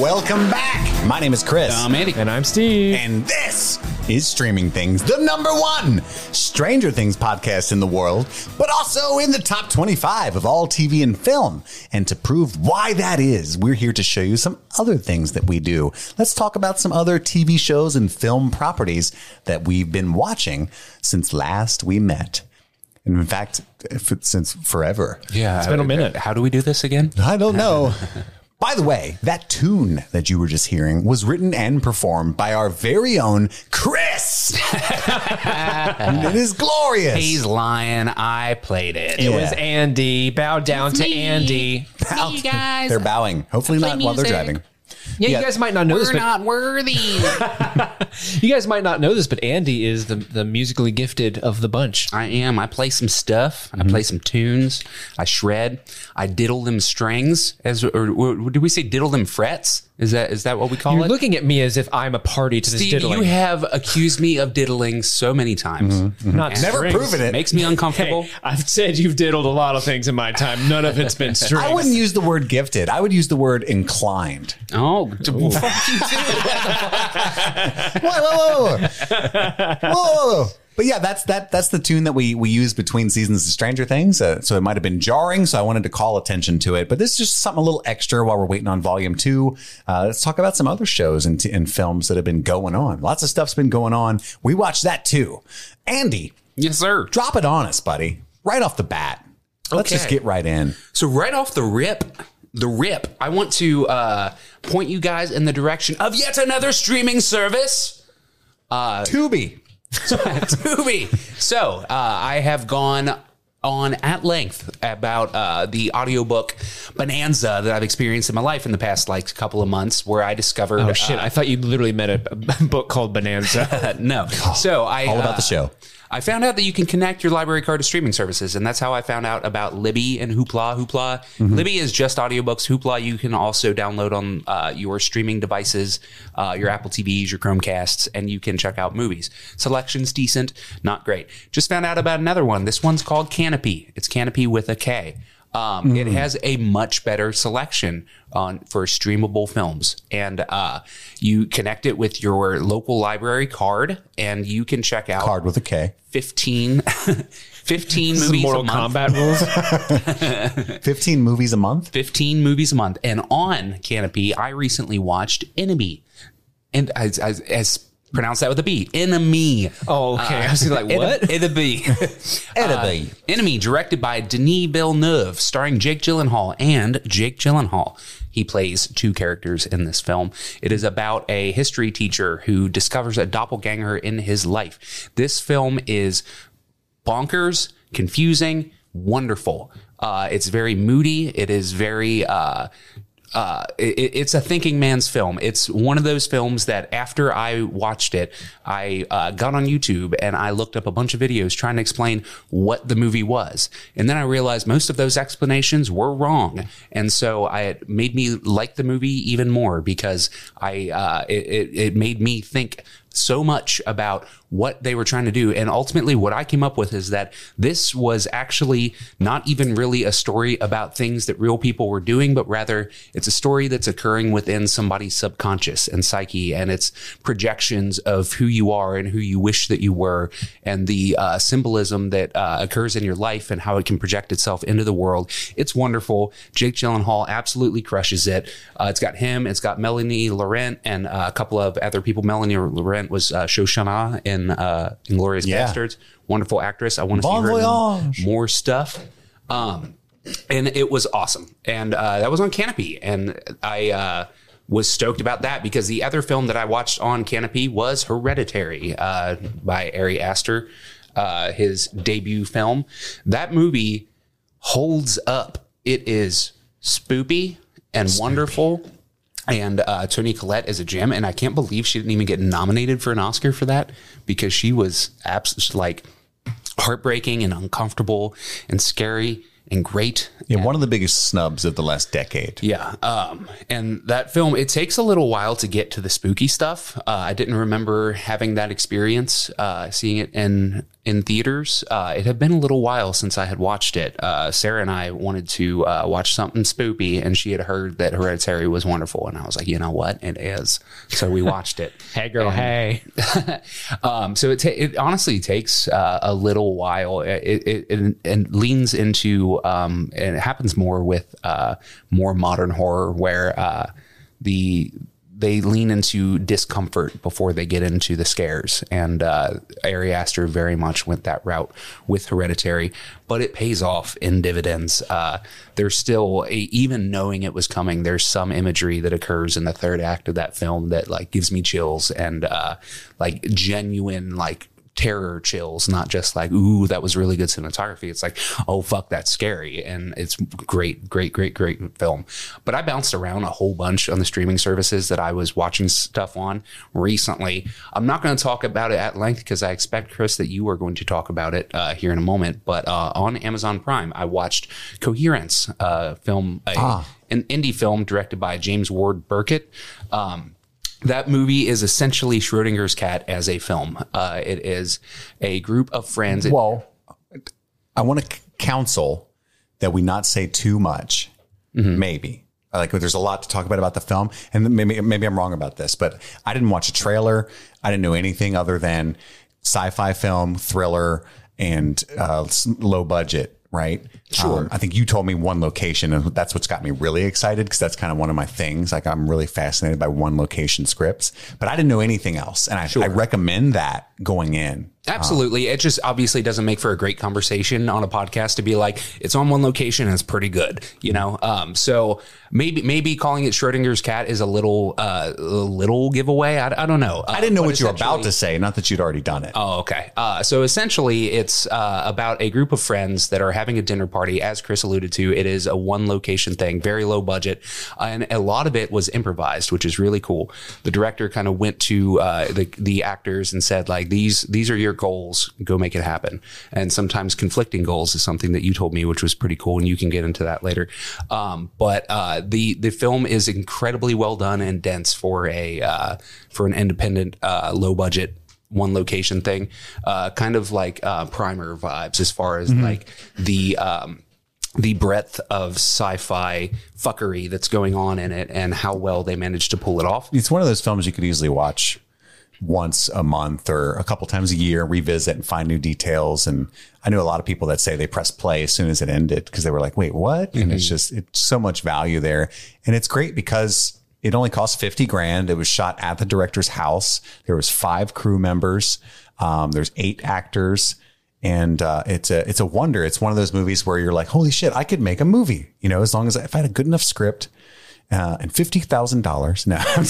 Welcome back. My name is Chris. I'm Andy. And I'm Steve. And this is Streaming Things, the number one Stranger Things podcast in the world, but also in the top 25 of all TV and film. And to prove why that is, we're here to show you some other things that we do. Let's talk about some other TV shows and film properties that we've been watching since last we met. And in fact, if it's since forever. Yeah. It's been a minute. How do we do this again? I don't know. By the way, that tune that you were just hearing was written and performed by our very own Chris. and it is glorious. He's lying. I played it. It was Andy. Bow down to me. Andy. Bow- you guys. They're bowing. Hopefully Play not while they're music. driving. Yeah, Yeah. you guys might not know this, We're but not worthy. you guys might not know this, but Andy is the, the musically gifted of the bunch. I am. I play some stuff. I mm-hmm. play some tunes. I shred. I diddle them strings. As or, or did we say diddle them frets? Is that is that what we call You're it? looking at me as if I'm a party to this diddling. you have accused me of diddling so many times. Mm-hmm, mm-hmm. not Never strings. proven it. Makes me uncomfortable. Hey, I've said you've diddled a lot of things in my time. None of it's been strings. I wouldn't use the word gifted. I would use the word inclined. Oh, to- fuck you too. whoa, whoa, whoa, whoa, whoa, whoa. But yeah, that's that. That's the tune that we we use between seasons of Stranger Things. Uh, so it might have been jarring. So I wanted to call attention to it. But this is just something a little extra while we're waiting on Volume Two. Uh, let's talk about some other shows and, t- and films that have been going on. Lots of stuff's been going on. We watched that too. Andy, yes, sir. drop it on us, buddy. Right off the bat. Let's Okay. just get right in. So right off the rip, the rip, I want to uh, point you guys in the direction of yet another streaming service. Uh, Tubi. Tubi. So uh, I have gone on at length about uh, the audiobook bonanza that I've experienced in my life in the past like couple of months, where I discovered. Oh shit! I thought you literally meant a, a book called Bonanza. uh, no. So I All about uh, the show. I found out that you can connect your library card to streaming services, and that's how I found out about Libby and Hoopla. Hoopla. Libby is just audiobooks. Hoopla you can also download on uh, your streaming devices, uh, your Apple TVs, your Chromecasts, and you can check out movies. Selection's decent, not great. Just found out about another one. This one's called Kanopy. It's Kanopy with a K. Um, It has a much better selection on for streamable films, and uh, you connect it with your local library card, and you can check out Card with a K. 15, 15 movies Mortal a month. Kombat rules. 15 movies a month. 15 movies a month. And on Kanopy, I recently watched Enemy. And as, as, as pronounce that with a B. Enemy. Oh, okay. I was like, what? Enemy. Enemy. Uh, Enemy, directed by Denis Villeneuve, starring Jake Gyllenhaal and Jake Gyllenhaal. He plays two characters in this film. It is about a history teacher who discovers a doppelganger in his life. This film is bonkers, confusing, wonderful. Uh, it's very moody. It is very. Uh, uh, it, it's a thinking man's film. It's one of those films that after I watched it, I uh, got on YouTube and I looked up a bunch of videos trying to explain what the movie was, and then I realized most of those explanations were wrong, and so I it made me like the movie even more because I uh, it, it, it made me think so much about what they were trying to do. And ultimately, what I came up with is that this was actually not even really a story about things that real people were doing, but rather it's a story that's occurring within somebody's subconscious and psyche. And it's projections of who you are and who you wish that you were, and the uh, symbolism that uh, occurs in your life and how it can project itself into the world. It's wonderful. Jake Gyllenhaal absolutely crushes it. Uh, it's got him, it's got Melanie Laurent, and uh, a couple of other people. Melanie Laurent was uh, Shosanna in uh, Inglourious Yeah. Basterds. Wonderful actress. I want to see Bon her in more stuff. Um, and it was awesome. And uh, that was on Kanopy, and I uh, was stoked about that because the other film that I watched on Kanopy was Hereditary uh, by Ari Aster, uh, his debut film. That movie holds up. It is spoopy and wonderful. And uh, Toni Collette is a gem, and I can't believe she didn't even get nominated for an Oscar for that because she was abs- like heartbreaking and uncomfortable and scary and great. Yeah, one of the biggest snubs of the last decade. Yeah. Um, and that film, it takes a little while to get to the spooky stuff. Uh, I didn't remember having that experience, uh, seeing it in in theaters. Uh, it had been a little while since I had watched it. Uh, Sarah and I wanted to uh, watch something spoopy, and she had heard that Hereditary was wonderful, and I was like, you know what, it is. So we watched it. Hey, girl. hey. um, so it, ta- it honestly takes uh, a little while. It, it, it, it leans into, um, and it happens more with uh, more modern horror, where uh, the they lean into discomfort before they get into the scares. And uh, Ari Aster very much went that route with Hereditary, but it pays off in dividends. Uh, there's still, a, even knowing it was coming, there's some imagery that occurs in the third act of that film that like gives me chills and uh, like genuine like terror chills, not just like, ooh, that was really good cinematography. It's like, oh, fuck, that's scary. And it's great, great, great, great film. But I bounced around a whole bunch on the streaming services that I was watching stuff on recently. I'm not going to talk about it at length because I expect, Chris, that you are going to talk about it uh, here in a moment. But uh, on Amazon Prime, I watched Coherence, uh, film, a, an indie film directed by James Ward Byrkit. Um, that movie is essentially Schrodinger's cat as a film. Uh, it is a group of friends. Well, I want to counsel that we not say too much. Maybe like there's a lot to talk about about the film, and maybe maybe I'm wrong about this, but I didn't watch a trailer. I didn't know anything other than sci-fi film, thriller, and uh, low budget. Right. Sure. Um, I think you told me one location, and that's what's got me really excited because that's kind of one of my things. Like I'm really fascinated by one location scripts, but I didn't know anything else, and I, I recommend that going in. Absolutely. It just obviously doesn't make for a great conversation on a podcast to be like, it's on one location and it's pretty good, you know? Um, so maybe, maybe calling it Schrodinger's cat is a little, uh, a little giveaway. I, I don't know. I didn't know what you were about to say, not that you'd already done it. Oh, okay. Uh, so essentially, it's uh, about a group of friends that are having a dinner party. As Chris alluded to, it is a one location thing, very low budget, and a lot of it was improvised, which is really cool. The director kind of went to uh, the the actors and said, like, these these are your goals, go make it happen. And sometimes conflicting goals is something that you told me, which was pretty cool, and you can get into that later. Um, but uh, the the film is incredibly well done and dense for a uh, for an independent, uh, low budget one location thing, uh, kind of like uh, primer vibes as far as like the um, the breadth of sci-fi fuckery that's going on in it and how well they managed to pull it off. It's one of those films you could easily watch once a month or a couple times a year, revisit and find new details. And I know a lot of people that say they press play as soon as it ended because they were like, wait, what? And it's just, it's so much value there. And it's great because it only cost 50 grand. It was shot at the director's house. There was five crew members. Um, there's eight actors and uh, it's a it's a wonder. It's one of those movies where you're like, holy shit, I could make a movie. You know, as long as I, if I had a good enough script uh, and fifty thousand dollars. No, and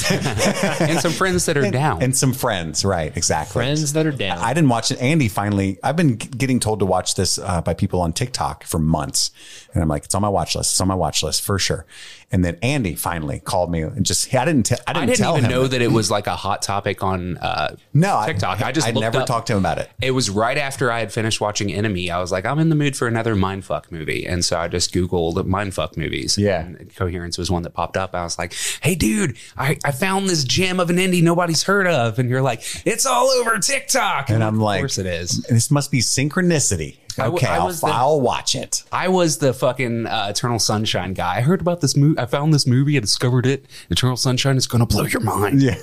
some friends that are down. and some friends, right? Exactly. Friends that are down. I didn't watch it. Andy finally. I've been getting told to watch this uh, by people on TikTok for months, and I'm like, it's on my watch list. It's on my watch list for sure. And then Andy finally called me and just I didn't. T- I didn't, I didn't tell even him. know that it was like a hot topic on uh, No, TikTok. I just I never up- talked to him about it. It was right after I had finished watching Enemy. I was like, I'm in the mood for another mindfuck movie. And so I just Googled mindfuck movies. Yeah. And Coherence was one that popped up. I was like, hey, dude, I, I found this gem of an indie nobody's heard of. And you're like, it's all over TikTok. And I'm like, of course it is. This must be synchronicity. W- Okay, I I'll, the- I'll watch it. I was the fucking uh, Eternal Sunshine guy. I heard about this movie. I found this movie. I discovered it. Eternal Sunshine is going to blow your mind. Yeah.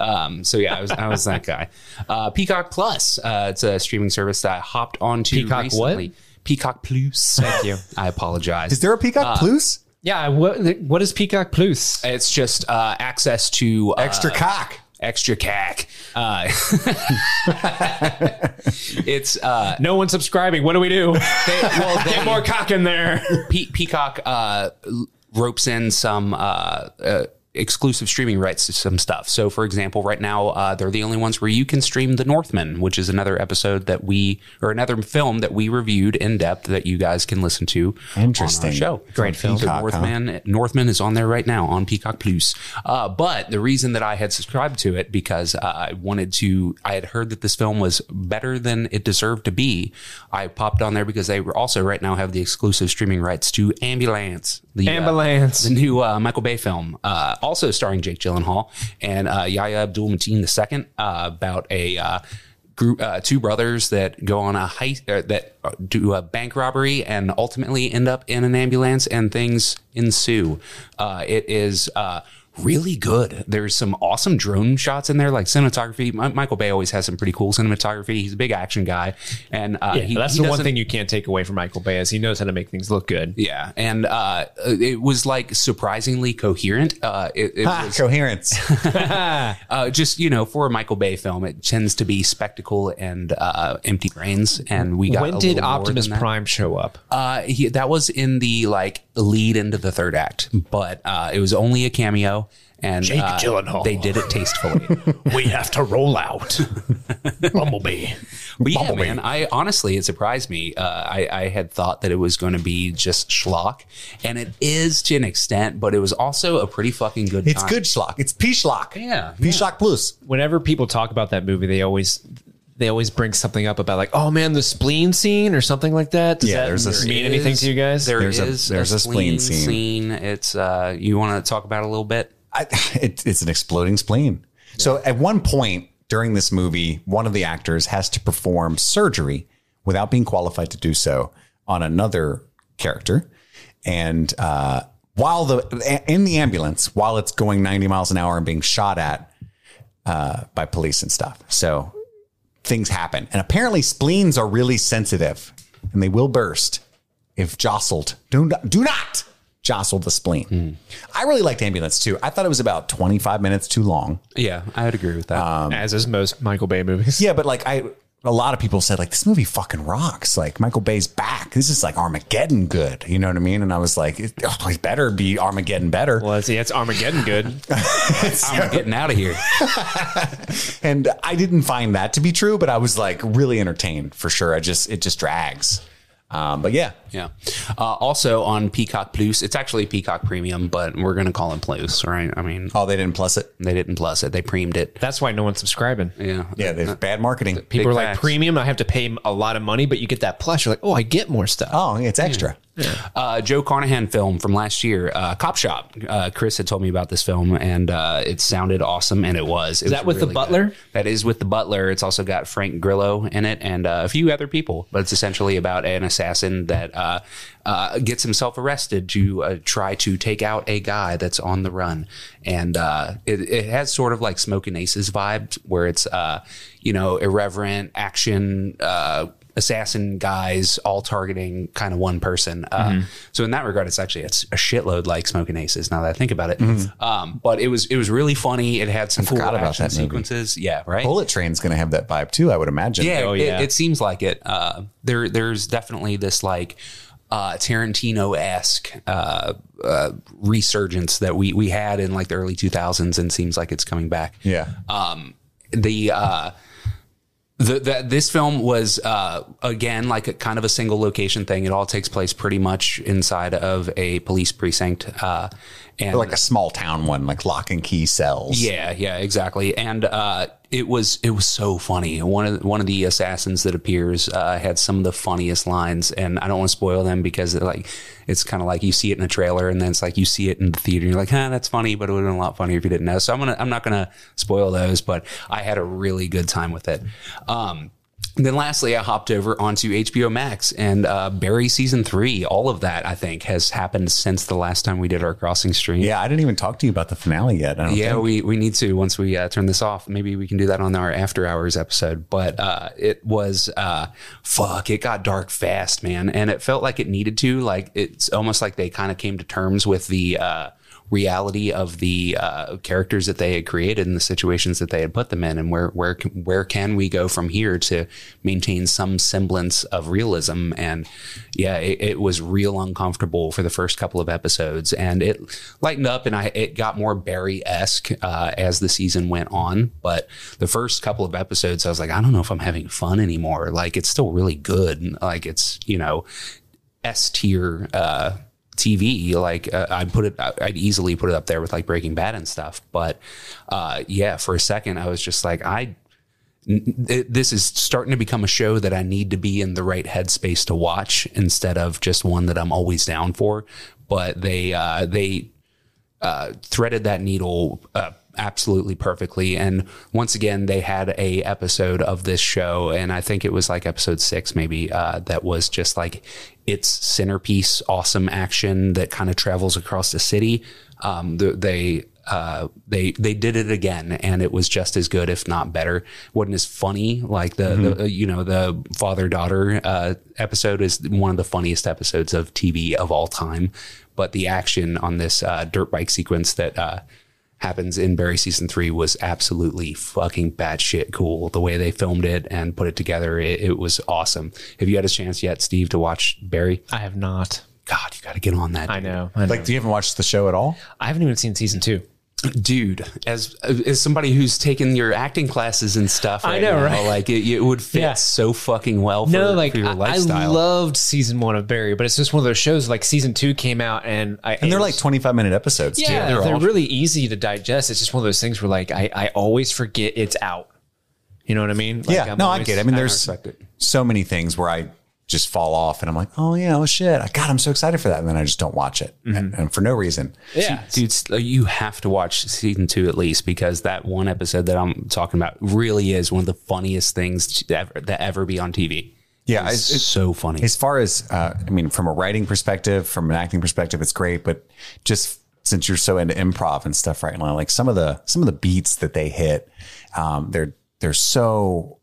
Um, so yeah, I was I was that guy. Uh, Peacock Plus. Uh, it's a streaming service that I hopped onto Peacock what? recently. Peacock Plus. Thank you. I apologize. Is there a Uh, Peacock Plus? yeah. What, what is Peacock Plus? it's just uh, access to uh, Extra cock. Extra cack. Uh, it's uh, No one's subscribing. What do we do? they, well, they, Get more cock in there. Pe- Peacock uh, ropes in some uh, uh, exclusive streaming rights to some stuff. So, for example, right now uh, they're the only ones where you can stream The Northman, which is another episode that we or another film that we reviewed in depth that you guys can listen to. Interesting. show. Great film. Peacock, huh? Northman, Northman is on there right now on Peacock Plus. Uh, but the reason that I had subscribed to it because uh, I wanted to, I had heard that this film was better than it deserved to be. I popped on there because they also right now have the exclusive streaming rights to Ambulance, the uh, Ambulance. the new uh, Michael Bay film, uh, also starring Jake Gyllenhaal and uh, Yahya Abdul Mateen II, uh, about a uh, group, uh, two brothers that go on a heist, uh, that do a bank robbery and ultimately end up in an ambulance, and things ensue. Uh, it is. Uh, Really good. There's some awesome drone shots in there, like cinematography. Mi- Michael Bay always has some pretty cool cinematography. He's a big action guy, and uh, Yeah, he- that's he the one thing you can't take away from Michael Bay is he knows how to make things look good. Yeah, and uh, it was like surprisingly coherent. Uh, it, it Ah, was coherence. uh, just you know for a Michael Bay film, it tends to be spectacle and uh, empty brains. And we got When a did Optimus. Prime show up? Uh, he, that was in the like lead into the third act, but uh, it was only a cameo. And Jake uh, Gyllenhaal. they did it tastefully. we have to roll out. Bumblebee. But yeah, man, I honestly, it surprised me. Uh, I, I had thought that it was going to be just schlock, and it is to an extent, but it was also a pretty fucking good. It's time. good schlock. It's P schlock. Yeah, P schlock plus. Whenever people talk about that movie, they always they always bring something up about like, oh man, the spleen scene or something like that. Does Yeah, that there's a- mean anything to you guys? There There's is a- there's a spleen scene. It's uh, you want to talk about it a little bit? I, it, it's an exploding spleen. So at one point during this movie, one of the actors has to perform surgery without being qualified to do so on another character. And uh, while the in the ambulance, while it's going 90 miles an hour and being shot at uh, by police and stuff. So things happen. And apparently spleens are really sensitive and they will burst if jostled. Do not, do not jostle the spleen. I really liked Ambulance too. I thought it was about 25 minutes too long. Yeah, I would agree with that. Um, As is most Michael Bay movies. Yeah, but like I a lot of people said like this movie fucking rocks. Like Michael Bay's back. This is like Armageddon good. You know what I mean? And I was like, it, oh, it better be Armageddon better. Well, it's, yeah, it's Armageddon good. I'm getting out of here. And I didn't find that to be true, but I was like really entertained for sure. I just it just drags. Um, but yeah, Yeah. Uh, also on Peacock Plus, it's actually Peacock Premium, but we're going to call it Plus, right? I mean, oh, they didn't plus it. they didn't plus it; they premed it. That's why no one's subscribing. Yeah. Yeah, there's bad marketing. People Big are like facts. premium. I have to pay a lot of money, but you get that plus. You're like, oh, I get more stuff. Oh, it's extra. Uh, Joe Carnahan film from last year, uh, Cop Shop. Uh, Chris had told me about this film, and uh, it sounded awesome, and it was. It Is that with the butler? That is with the butler. It's also got Frank Grillo in it and uh, a few other people, but it's essentially about an assassin that uh, uh, gets himself arrested to uh, try to take out a guy that's on the run, and uh, it, it has sort of like Smoking Aces vibes, where it's uh, you know irreverent action. Assassin guys all targeting kind of one person. Uh, Mm-hmm. So in that regard, it's actually it's a shitload like Smoking Aces. Now that I think about it, Mm-hmm. um, but it was it was really funny. It had some cool about action that movie. sequences. Yeah, right. Bullet Train's going to have that vibe too, I would imagine. Yeah, Oh, it- yeah. It, seems like it. Uh, there, there's definitely this like uh, Tarantino esque uh, uh, resurgence that we we had in like the early 2000s, and seems like it's coming back. Yeah. Um, the uh, the, this film was uh, again like a kind of a single location thing. It all takes place pretty much inside of a police precinct, uh, and like a small town one, like lock and key cells. yeah, yeah, exactly. And uh, it was it was so funny. One of one of the assassins that appears uh, had some of the funniest lines, and I don't want to spoil them because it, like it's kind of like you see it in a trailer, and then it's like you see it in the theater, and you're like, huh, that's funny, but it would have been a lot funnier if you didn't know. So I'm gonna I'm not gonna spoil those, but I had a really good time with it. Um, and then lastly, I hopped over onto HBO Max and uh, Barry season three. All of that I think has happened since the last time we did our crossing stream. Yeah, I didn't even talk to you about the finale yet. I don't Yeah, think. we, we need to once we uh, turn this off. Maybe we can do that on our after hours episode. But uh, it was uh, fuck. It got dark fast, man, and it felt like it needed to. Like it's almost like they kind of came to terms with the uh, reality of the uh, characters that they had created and the situations that they had put them in, and where where where can we go from here to maintain some semblance of realism? And yeah, it, it was real uncomfortable for the first couple of episodes, and it lightened up, and I it got more Barry esque uh, as the season went on. But the first couple of episodes, I was like, I don't know if I'm having fun anymore. Like it's still really good. Like it's you know S tier uh, TV. Like uh, I put it, I'd easily put it up there with like Breaking Bad and stuff. But uh, yeah, for a second, I was just like, I it- This is starting to become a show that I need to be in the right headspace to watch instead of just one that I'm always down for. But they uh, they uh, threaded that needle uh, absolutely perfectly. And once again, they had a episode of this show, and I think it was like episode six, maybe uh, that was just like its centerpiece, awesome action that kind of travels across the city. Um, they. Uh, they they did it again, and it was just as good, if not better. wasn't as funny like the, the you know the father daughter uh, episode is one of the funniest episodes of TV of all time. But the action on this uh, dirt bike sequence that uh, happens in Barry season three was absolutely fucking batshit cool. The way they filmed it and put it together, it, it was awesome. Have you had a chance yet, Steve, to watch Barry? I have not. God, you got to get on that. I know. I know. Like, do you haven't watched the show at all? I haven't even seen season two. Dude. As as somebody who's taken your acting classes and stuff, I know, now, right? Like it, it would fit Yeah. so fucking well for, No, like for your I, I loved season one of Barry, but it's just one of those shows. Like season two came out, and I And they're like 25 minute episodes yeah, too. they're, They're all- really easy to digest. It's just one of those things where like I, I always forget it's out. You know what I mean? Like, yeah, I'm no, I get it. I mean, there's respect it. so many things where I just fall off and I'm like, oh, yeah, oh shit. God, I'm so excited for that. And then I just don't watch it. And, and for no reason. Yeah, Dude, you have to watch season two at least because that one episode that I'm talking about really is one of the funniest things to ever, that ever be on TV. Yeah, It's, it's, it's, so funny. as far as, uh, I mean, from a writing perspective, from an acting perspective, it's great. But just since you're so into improv and stuff right now, like some of the, some of the beats that they hit, um, they're, they're so,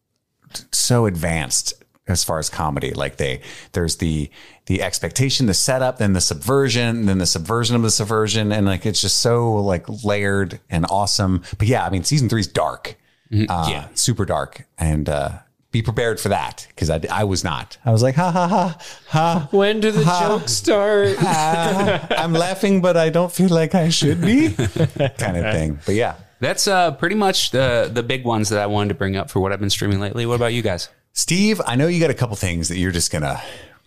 so advanced as far as comedy. Like they, there's the the expectation, the setup, then the subversion, then the subversion of the subversion, and like it's just so like layered and awesome. But yeah, I mean, season three's dark, uh, Yeah. super dark, and uh, be prepared for that because I, I was not. I was like, ha ha ha ha. when do the jokes start? I'm laughing, but I don't feel like I should be, kind of thing. But yeah, That's uh, pretty much the the big ones that I wanted to bring up for what I've been streaming lately. What about you guys? Steve, I know you got a couple things that you're just gonna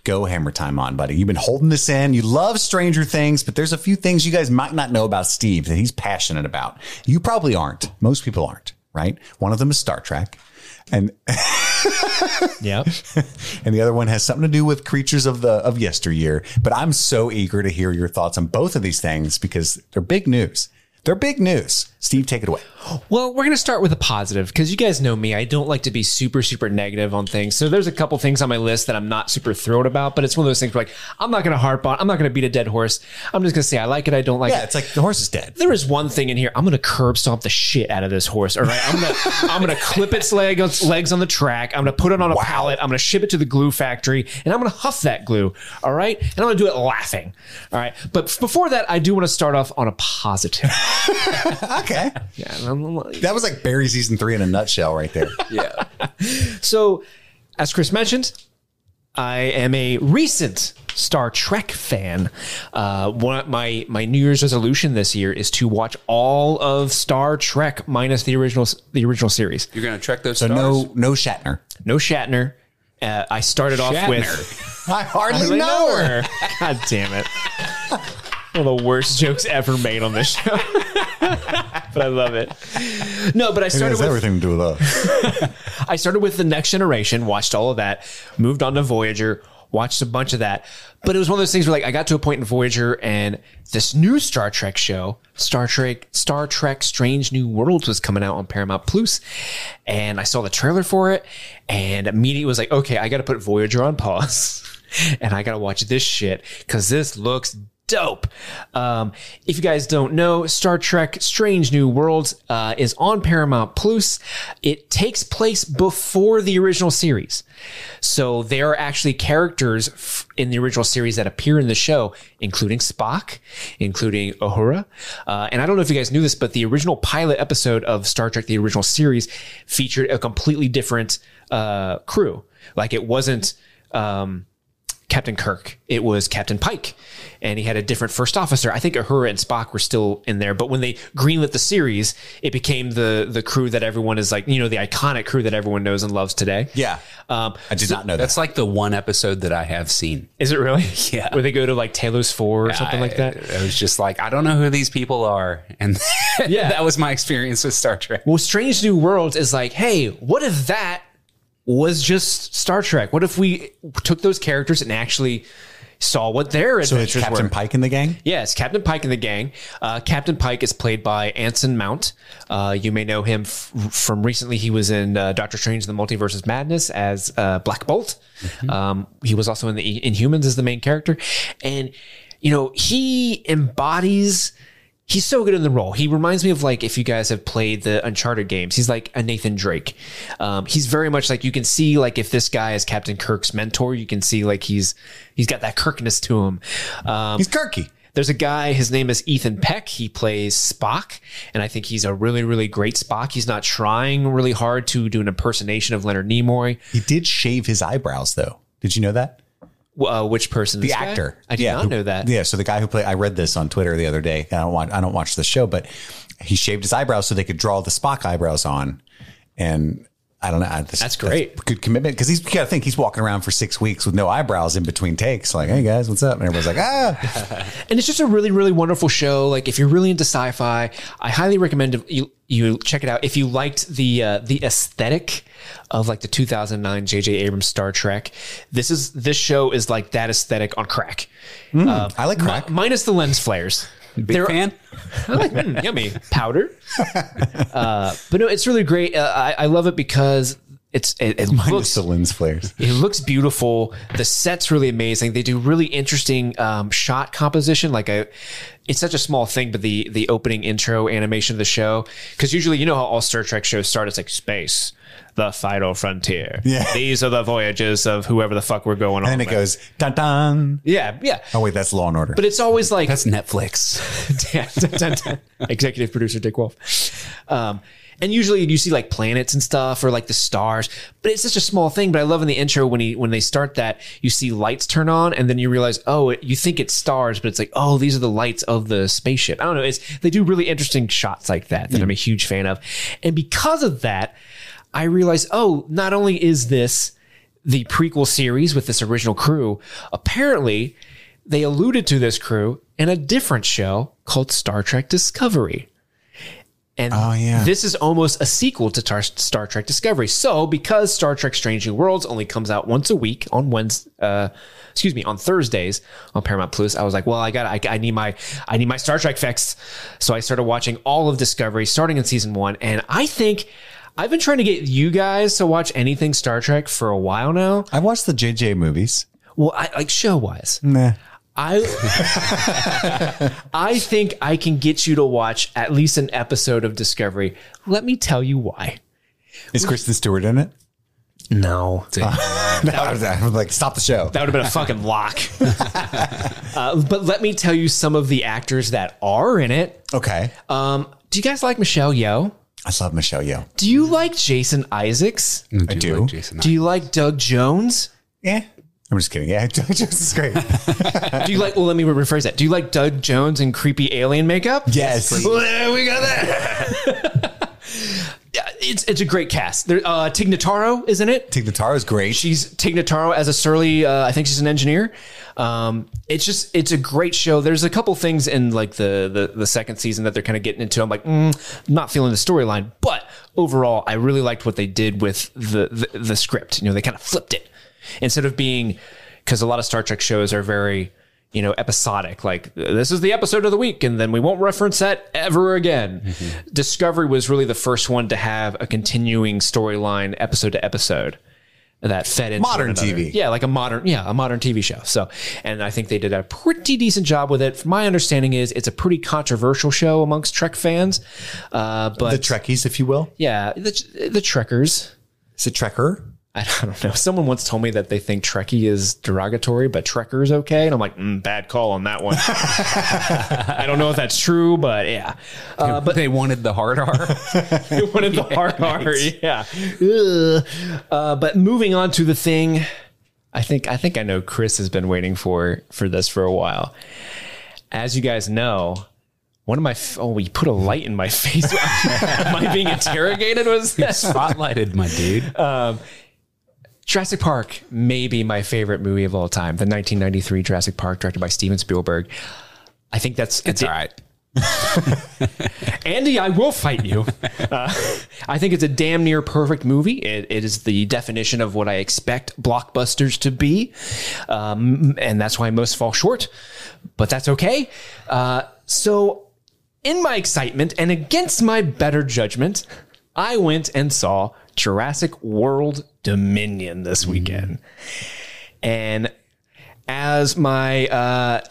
go hammer time on, buddy. You've been holding this in. You love Stranger Things, but there's a few things you guys might not know about Steve that he's passionate about. You probably aren't. Most people aren't, right? One of them is Star Trek. And yep. and the other one has something to do with creatures of the of yesteryear. But I'm so eager to hear your thoughts on both of these things because they're big news. They're big news. Steve, take it away. Well, we're going to start with a positive because you guys know me. I don't like to be super, super negative on things. So there's a couple things on my list that I'm not super thrilled about, but it's one of those things where like, I'm not going to harp on, I'm not going to beat a dead horse. I'm just going to say I like it, I don't like Yeah, it. Yeah, it's like the horse is dead. There is one thing in here. I'm gonna curb stomp the shit out of this horse. All right, I'm gonna I'm gonna clip its leg legs on the track. I'm gonna put it on a pallet. I'm gonna ship it to the glue factory, and I'm gonna huff that glue. All right, and I'm gonna do it laughing. All right, but before that, I do want to start off on a positive. Okay. Yeah, I'm like- That was like Barry season three in a nutshell right there. Yeah. So, as Chris mentioned, I am a recent Star Trek fan. Uh, one my my New Year's resolution this year is to watch all of Star Trek minus the original the original series. You're gonna check those So stars? no no Shatner. No Shatner. Uh, I started off with I hardly I know her. God damn it! One of the worst jokes ever made on this show, but I love it. No, but I It started has with everything to do with us. I started with the Next Generation, watched all of that, moved on to Voyager, watched a bunch of that. But it was one of those things where like I got to a point in Voyager and this new Star Trek show, Star Trek Star Trek Strange New Worlds was coming out on Paramount Plus. And I saw the trailer for it and immediately was like, okay, I got to put Voyager on pause. And I gotta watch this shit because this looks dope. Um, if you guys don't know, Star Trek Strange New Worlds uh, is on Paramount Plus. It takes place before the original series. So there are actually characters f- in the original series that appear in the show, including Spock, including Uhura. Uh, and I don't know if you guys knew this, but the original pilot episode of Star Trek, the original series, featured a completely different uh, crew. Like it wasn't. Um, Captain Kirk. It was Captain Pike, and he had a different first officer. I think Uhura and Spock were still in there, but when they greenlit the series, it became the the crew that everyone is like, you know, the iconic crew that everyone knows and loves today. Yeah. Um, I did not know that. That's like the one episode that I have seen. is it really? Yeah. Where they go to like Talos Four or something like that. I, I was just like, I don't know who these people are, and Yeah. that was my experience with Star Trek. Well, Strange New Worlds is like, hey, what if that was just Star Trek? What if we took those characters and actually saw what their so adventures so it's Captain were? Pike in the gang. Yes, Captain Pike and the gang. Uh, Captain Pike is played by Anson Mount. Uh, you may know him f- from recently. He was in uh, Doctor Strange: The Multiverse of Madness as uh, Black Bolt. Um, he was also in the Inhumans as the main character, and you know he embodies. He's so good in the role. He reminds me of like if you guys have played the Uncharted games. He's like a Nathan Drake. Um, he's very much like you can see like if this guy is Captain Kirk's mentor, you can see like he's he's got that Kirkness to him. Um, He's Kirky. there's a guy, his name is Ethan Peck. He plays Spock, and I think he's a really, really great Spock. He's not trying really hard to do an impersonation of Leonard Nimoy. He did shave his eyebrows though. Did you know that? Uh, which person? The this guy? actor. I did Yeah, not know that. Yeah. So the guy who played, I read this on Twitter the other day. I don't watch, I don't watch the show, but he shaved his eyebrows so they could draw the Spock eyebrows on. And I don't know. This- That's great. good commitment because he's you got to think he's walking around for six weeks with no eyebrows in between takes. Like, hey guys, what's up? And everybody's like, ah. And it's just a really, really wonderful show. Like if you're really into sci-fi, I highly recommend you you check it out. If you liked the uh, the aesthetic of like the 2009 J.J. Abrams Star Trek, this is this show is like that aesthetic on crack. I like crack. Mi- minus the lens flares. Big They're- fan. I'm like, mm, yummy powder. Uh, but no, it's really great. Uh, I, I love it because it's it, it Minus looks the lens flares. it looks beautiful. The set's really amazing. They do really interesting um, shot composition. Like a, it's such a small thing, but the the opening intro animation of the show, because usually you know how all Star Trek shows start. It's like space, the final frontier. Yeah. these are the voyages of whoever the fuck we're going on. And it with. goes dun dun. yeah, yeah. Oh wait, that's Law and Order. But it's always like That's Netflix. Dun, dun, dun. Executive producer Dick Wolf. Um, and usually you see like planets and stuff or like the stars, but it's such a small thing. But I love in the intro when he when they start that you see lights turn on and then you realize oh it, you think it's stars, but it's like oh these are the lights of the spaceship. I don't know. It's they do really interesting shots like that that I'm a huge fan of, and because of that, I realized oh not only is this the prequel series with this original crew, apparently they alluded to this crew in a different show called Star Trek Discovery. And Oh, yeah. this is almost a sequel to Tar- Star Trek Discovery. So, because Star Trek Strange New Worlds only comes out once a week on Wednesday, uh, excuse me, on Thursdays on Paramount Plus, I was like, well, I got, I, I need my, I need my Star Trek fix. So I started watching all of Discovery, starting in season one, and I think I've been trying to get you guys to watch anything Star Trek for a while now. I watched the JJ movies. Well, I, like show wise, Nah. I I think I can get you to watch at least an episode of Discovery. Let me tell you why. Is Kristen Stewart in it? No. No, I was, I was like, stop the show. That would have been a fucking lock. uh, but let me tell you some of the actors that are in it. Okay. Um, do you guys like Michelle Yeoh? I love Michelle Yeoh. Do you like Jason Isaacs? I do. Like Jason. Do you like Doug Jones? Yeah. I'm just kidding. Yeah, Just is great. Do you like? Well, let me rephrase that. Do you like Doug Jones and creepy alien makeup? yes. Well, we got that. Yeah, it's it's a great cast. There, uh, Tig Notaro isn't it. Tig Notaro is great. She's Tig Notaro as a surly. Uh, I think she's an engineer. Um, it's just it's a great show. There's a couple things in like the the, the second season that they're kind of getting into. I'm like, mm, not feeling the storyline, but overall, I really liked what they did with the, the the script. You know, they kind of flipped it instead of being because a lot of Star Trek shows are very you know episodic like this is the episode of the week and then we won't reference that ever again discovery was really the first one to have a continuing storyline episode to episode that fed into Modern. TV. Yeah, like a modern, yeah, a modern TV show. So, and I think they did a pretty decent job with it. My understanding is it's a pretty controversial show amongst Trek fans. Uh, but The Trekkies, if you will. yeah, the, the Trekkers. Is it Trekker? I don't know. Someone once told me that they think Trekkie is derogatory, but Trekker is okay. And I'm like, mm, bad call on that one. I don't know if that's true, but yeah. Uh, but they wanted the hard R. They wanted the hard R. Yeah. Uh, but moving on to the thing, I think I think I know Chris has been waiting for for this for a while. As you guys know, one of my f- oh, we put a light in my face. Am I being interrogated? Was? Spotlighted, my dude. Jurassic Park may be my favorite movie of all time. The 1993 Jurassic Park, directed by Steven Spielberg. I think that's It's all right. Andy, I will fight you. Uh, I think it's a damn near perfect movie. It, it is the definition of what I expect blockbusters to be. Um, and that's why most fall short, but that's okay. Uh, so, in my excitement and against my better judgment, I went and saw Jurassic World Dominion this weekend. And as my uh,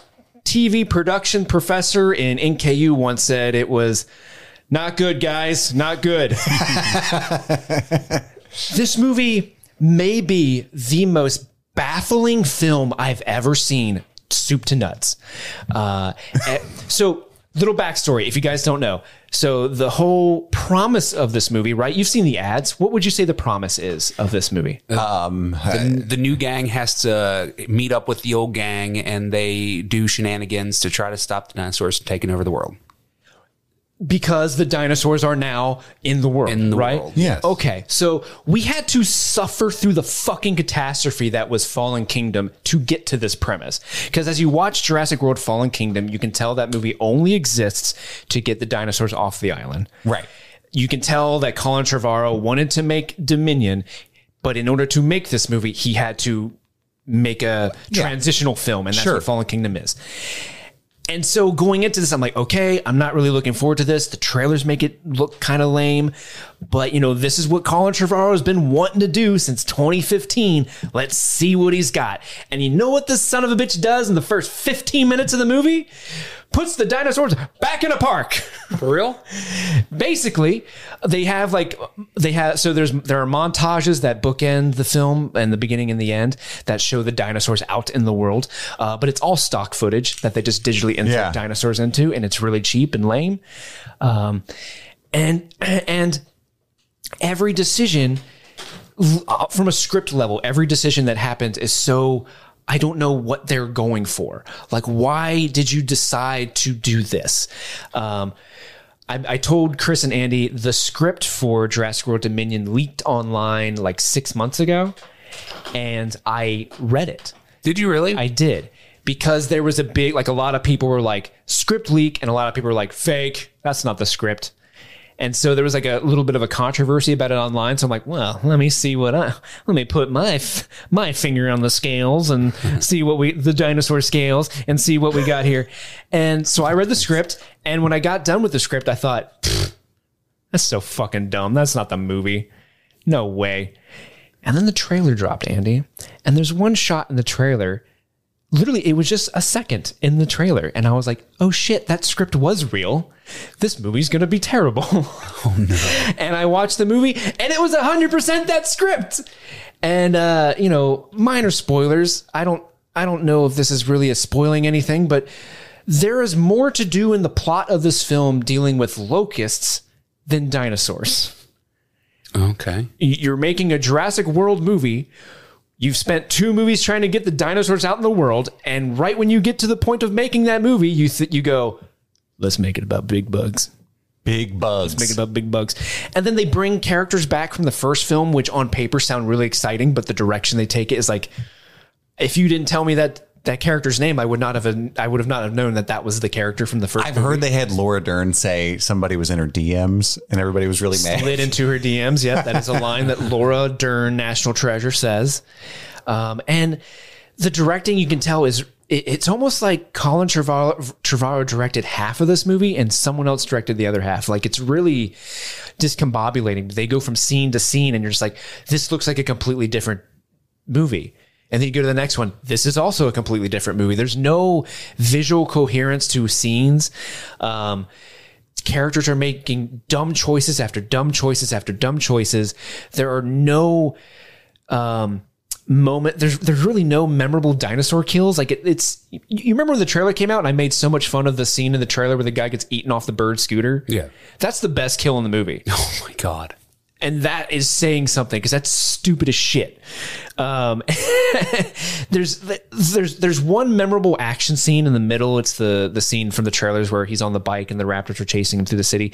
TV production professor in NKU once said, it was not good, guys, not good. this movie may be the most baffling film I've ever seen, soup to nuts. Uh, eh, so, little backstory if you guys don't know. So, the whole promise of this movie, right? You've seen the ads. What would you say the promise is of this movie? Um, the, the new gang has to meet up with the old gang and they do shenanigans to try to stop the dinosaurs from taking over the world. Because the dinosaurs are now in the world, In the right? world. Yes. Okay, so we had to suffer through the fucking catastrophe that was Fallen Kingdom to get to this premise. Because as you watch Jurassic World Fallen Kingdom, you can tell that movie only exists to get the dinosaurs off the island. Right. You can tell that Colin Trevorrow wanted to make Dominion, but in order to make this movie, he had to make a transitional film, and that's Sure. what Fallen Kingdom is. And so going into this, I'm like, okay, I'm not really looking forward to this. The trailers make it look kind of lame, but you know, this is what Colin Trevorrow has been wanting to do since 2015. Let's see what he's got. And you know what this son of a bitch does in the first 15 minutes of the movie? Puts the dinosaurs back in a park. For real? Basically, they have like they have so there's there are montages that bookend the film and the beginning and the end that show the dinosaurs out in the world, uh, but it's all stock footage that they just digitally insert Yeah. dinosaurs into, and it's really cheap and lame. Um, and and every decision uh, from a script level, every decision that happens is so I don't know what they're going for. Like, why did you decide to do this? Um, I, I told Chris and Andy the script for Jurassic World Dominion leaked online like six months ago, and I read it. Did you really? I did because there was a big like a lot of people were like script leak, and a lot of people were like fake. That's not the script. And so there was like a little bit of a controversy about it online. So I'm like, well, let me see what I let me put my f- my finger on the scales and see what we the dinosaur scales and see what we got here. And so I read the script, and when I got done with the script, I thought, that's so fucking dumb. That's not the movie. No way. And then the trailer dropped, Andy. And there's one shot in the trailer. Literally, it was just a second in the trailer. And I was like, oh shit, that script was real. This movie's going to be terrible. Oh no. and I watched the movie and it was 100% that script. And, uh, you know, minor spoilers. I don't, I don't know if this is really a spoiling anything, but there is more to do in the plot of this film dealing with locusts than dinosaurs okay. you're making a Jurassic World movie. You've spent two movies trying to get the dinosaurs out in the world, and right when you get to the point of making that movie, you th- you go, "Let's make it about big bugs." Big bugs. Let's make it about big bugs, and then they bring characters back from the first film, which on paper sound really exciting, but the direction they take it is like, if you didn't tell me that that character's name, I would not have. I would have not have known that that was the character from the 1st I've heard they had Laura Dern say somebody was in her DMs and everybody was really mad. slid into her DMs. Yep, that is a line that Laura Dern, National Treasure, says. Um, and the directing, you can tell, is it, it's almost like Colin Trevorrow, Trevorrow directed half of this movie and someone else directed the other half. Like it's really discombobulating. They go from scene to scene, and you're just like, this looks like a completely different movie. And then you go to the next one. This is also a completely different movie. There's no visual coherence to scenes. Um, characters are making dumb choices after dumb choices after dumb choices. There are no um, moment. There's there's really no memorable dinosaur kills. Like it, it's you- you remember when the trailer came out and I made so much fun of the scene in the trailer where the guy gets eaten off the bird scooter. Yeah. that's the best kill in the movie Oh my god. And that is saying something because that's stupid as shit. Um, there's there's there's one memorable action scene in the middle. It's the the scene from the trailers where he's on the bike and the raptors are chasing him through the city.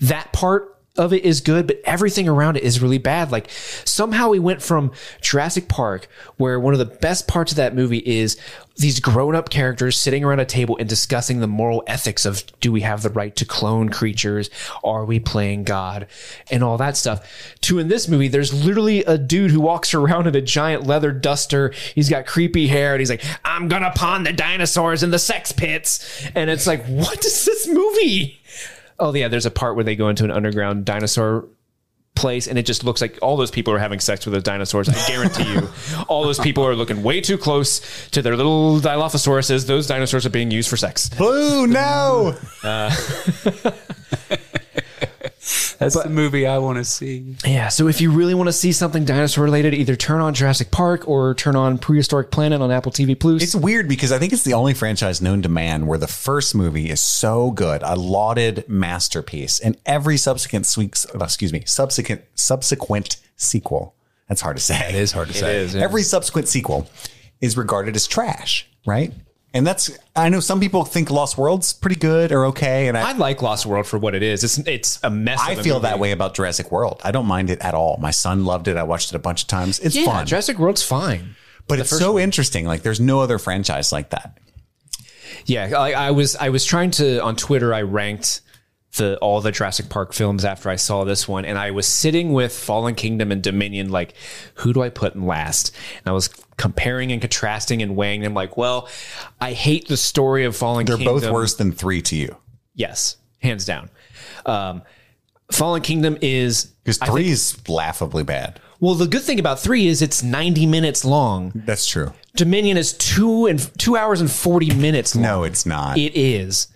That part of it is good, but everything around it is really bad. Like somehow we went from Jurassic Park, where one of the best parts of that movie is these grown up characters sitting around a table and discussing the moral ethics of do we have the right to clone creatures? Are we playing God? And all that stuff. To in this movie, there's literally a dude who walks around in a giant leather duster. He's got creepy hair and he's like, I'm gonna pawn the dinosaurs in the sex pits. And it's like, what is this movie? Oh yeah, there's a part where they go into an underground dinosaur place and it just looks like all those people are having sex with those dinosaurs. I guarantee you, all those people are looking way too close to their little Dilophosauruses. Those dinosaurs are being used for sex. Blue, no. Uh, That's the movie I want to see. Yeah, so if you really want to see something dinosaur related, either turn on Jurassic Park or turn on Prehistoric Planet on Apple TV Plus. It's weird because I think it's the only franchise known to man where the first movie is so good, a lauded masterpiece, and every subsequent week's, uh, excuse me, subsequent subsequent sequel. That's hard to say. It is hard to say. is, yeah. Every subsequent sequel is regarded as trash, right? And that's I know some people think Lost World's pretty good or okay, and I I like Lost World for what it is. It's it's a mess. I a feel movie. that way about Jurassic World. I don't mind it at all. My son loved it. I watched it a bunch of times. It's Yeah, fun, Jurassic World's fine. but it's so interesting. Like there's no other franchise like that. Yeah, I, I was I was trying to on Twitter. I ranked the all the Jurassic Park films after I saw this one, and I was sitting with Fallen Kingdom and Dominion. Like, who do I put in last? And I was comparing and contrasting and weighing them. Like, well, I hate the story of Fallen Kingdom. They're Kingdom. both worse than three to you Yes, hands down. Um, Fallen Kingdom is because three is laughably bad. well. The good thing about three is it's ninety minutes long. That's true. Dominion is two and two hours and forty minutes long. No, it's not. It is.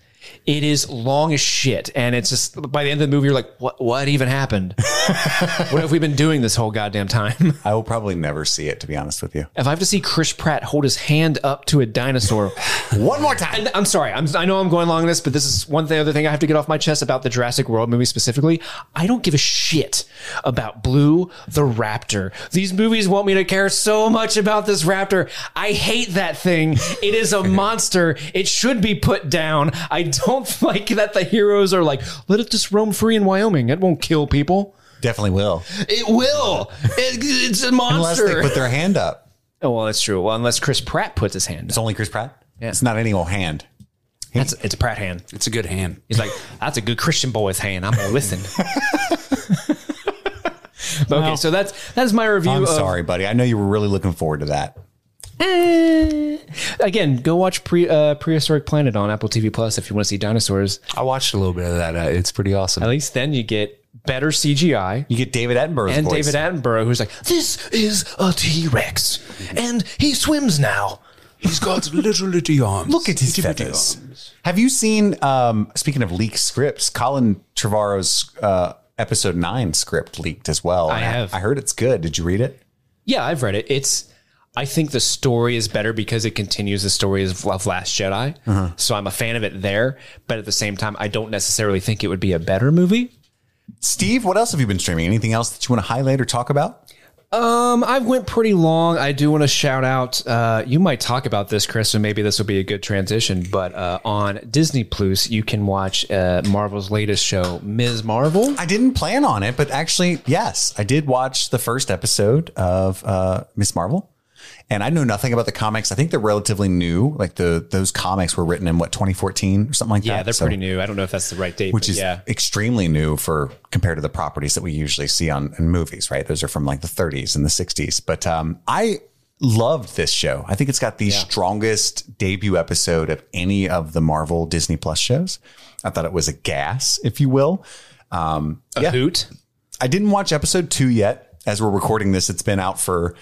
It is long as shit, and it's just by the end of the movie, you're like, "What? What even happened? what have we been doing this whole goddamn time?" I will probably never see it, to be honest with you. if I have to see Chris Pratt hold his hand up to a dinosaur, One more time. and I'm sorry, I'm, I know I'm going along this, but this is one thing, other thing I have to get off my chest about the Jurassic World movie specifically. I don't give a shit about Blue the Raptor. These movies want me to care so much about this raptor. I hate that thing. It is a monster. It should be put down. I don't like that the heroes are like, let it just roam free in Wyoming. It won't kill people. Definitely will. It will. It- it's a monster. Unless they monster. put their hand up. oh, well, that's true. Well, unless Chris Pratt puts his hand. It's Up. only Chris Pratt. Yeah. It's not any old hand. That's, it's a Pratt hand. It's a good hand. He's like, that's a good Christian boy's hand. I'm gonna listen. okay, so that's that's my review. I'm of, sorry, buddy. I know you were really looking forward to that. Again, go watch pre uh, prehistoric planet on Apple TV Plus if you want to see dinosaurs. I watched a little bit of that. Uh, it's pretty awesome. At least then you get better CGI. You get David Attenborough's And voice. David Attenborough, who's like, "This is a T Rex, and he swims now." He's got little little arms. Look at his feathers. Have you seen? Um, speaking of leaked scripts, Colin Trevorrow's uh, episode nine script leaked as well. I And have. I heard it's good. Did you read it? Yeah, I've read it. It's. I think the story is better because it continues the story of, of Last Jedi. So I'm a fan of it there. But at the same time, I don't necessarily think it would be a better movie. Steve, what else have you been streaming? Anything else that you want to highlight or talk about? Um, I went pretty long. I do want to shout out. Uh, you might talk about this, Chris, so maybe this will be a good transition. But uh, on Disney Plus, you can watch uh, Marvel's latest show, Ms. Marvel. I didn't plan on it, but actually, yes, I did watch the first episode of uh, Miss Marvel. And I know nothing about the comics. I think they're relatively new. Like the those comics were written in what 2014 or something like that. Yeah, they're So- pretty new. I don't know if that's the right date, which is yeah. extremely new for compared to the properties that we usually see on in movies, right? Those are from like the 30s and the 60s. But um, I loved this show. I think it's got the strongest debut episode of any of the Marvel Disney Plus shows. I thought it was a gas, if you will. Um, A hoot. I didn't watch episode two yet. as we're recording this, it's been out for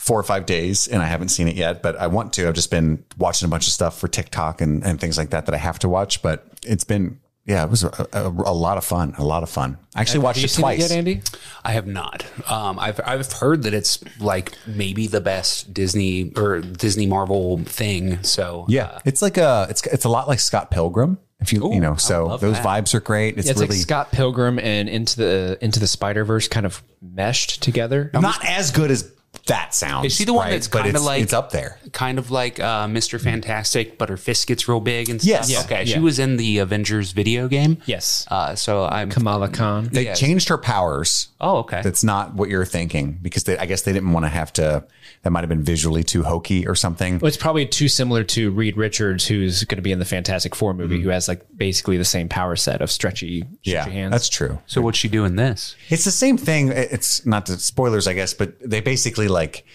four or five days and I haven't seen it yet, but I want to. I've just been watching a bunch of stuff for TikTok and, and things like that that I have to watch, but it's been, yeah, it was a, a, a lot of fun. A lot of fun. I actually watched Have you it seen twice. it yet, Andy? I have not. Um, I've I've heard that it's like maybe the best Disney or Disney Marvel thing. So Yeah, it's like a it's it's a lot like Scott Pilgrim. If you you know, so those that. vibes are great. It's, It's really like Scott Pilgrim and into the into the Spider Verse kind of meshed together. not as good as that sounds. Is she the one right? that's kinda like- it's up there? kind of like uh, Mr. Fantastic, but her fist gets real big and stuff. Yes. Yeah, okay, yeah. she was in the Avengers video game. Yes. Uh, so I'm. Kamala Khan. They Yes. changed her powers. Oh, okay. That's not what you're thinking because they, I guess they didn't want to have to. That might have been visually too hokey or something. Well, it's probably too similar to Reed Richards, who's going to be in the Fantastic Four movie, who has like basically the same power set of stretchy, stretchy yeah, hands. that's true. so what's she doing this? It's the same thing. It's not the spoilers, I guess, but they basically like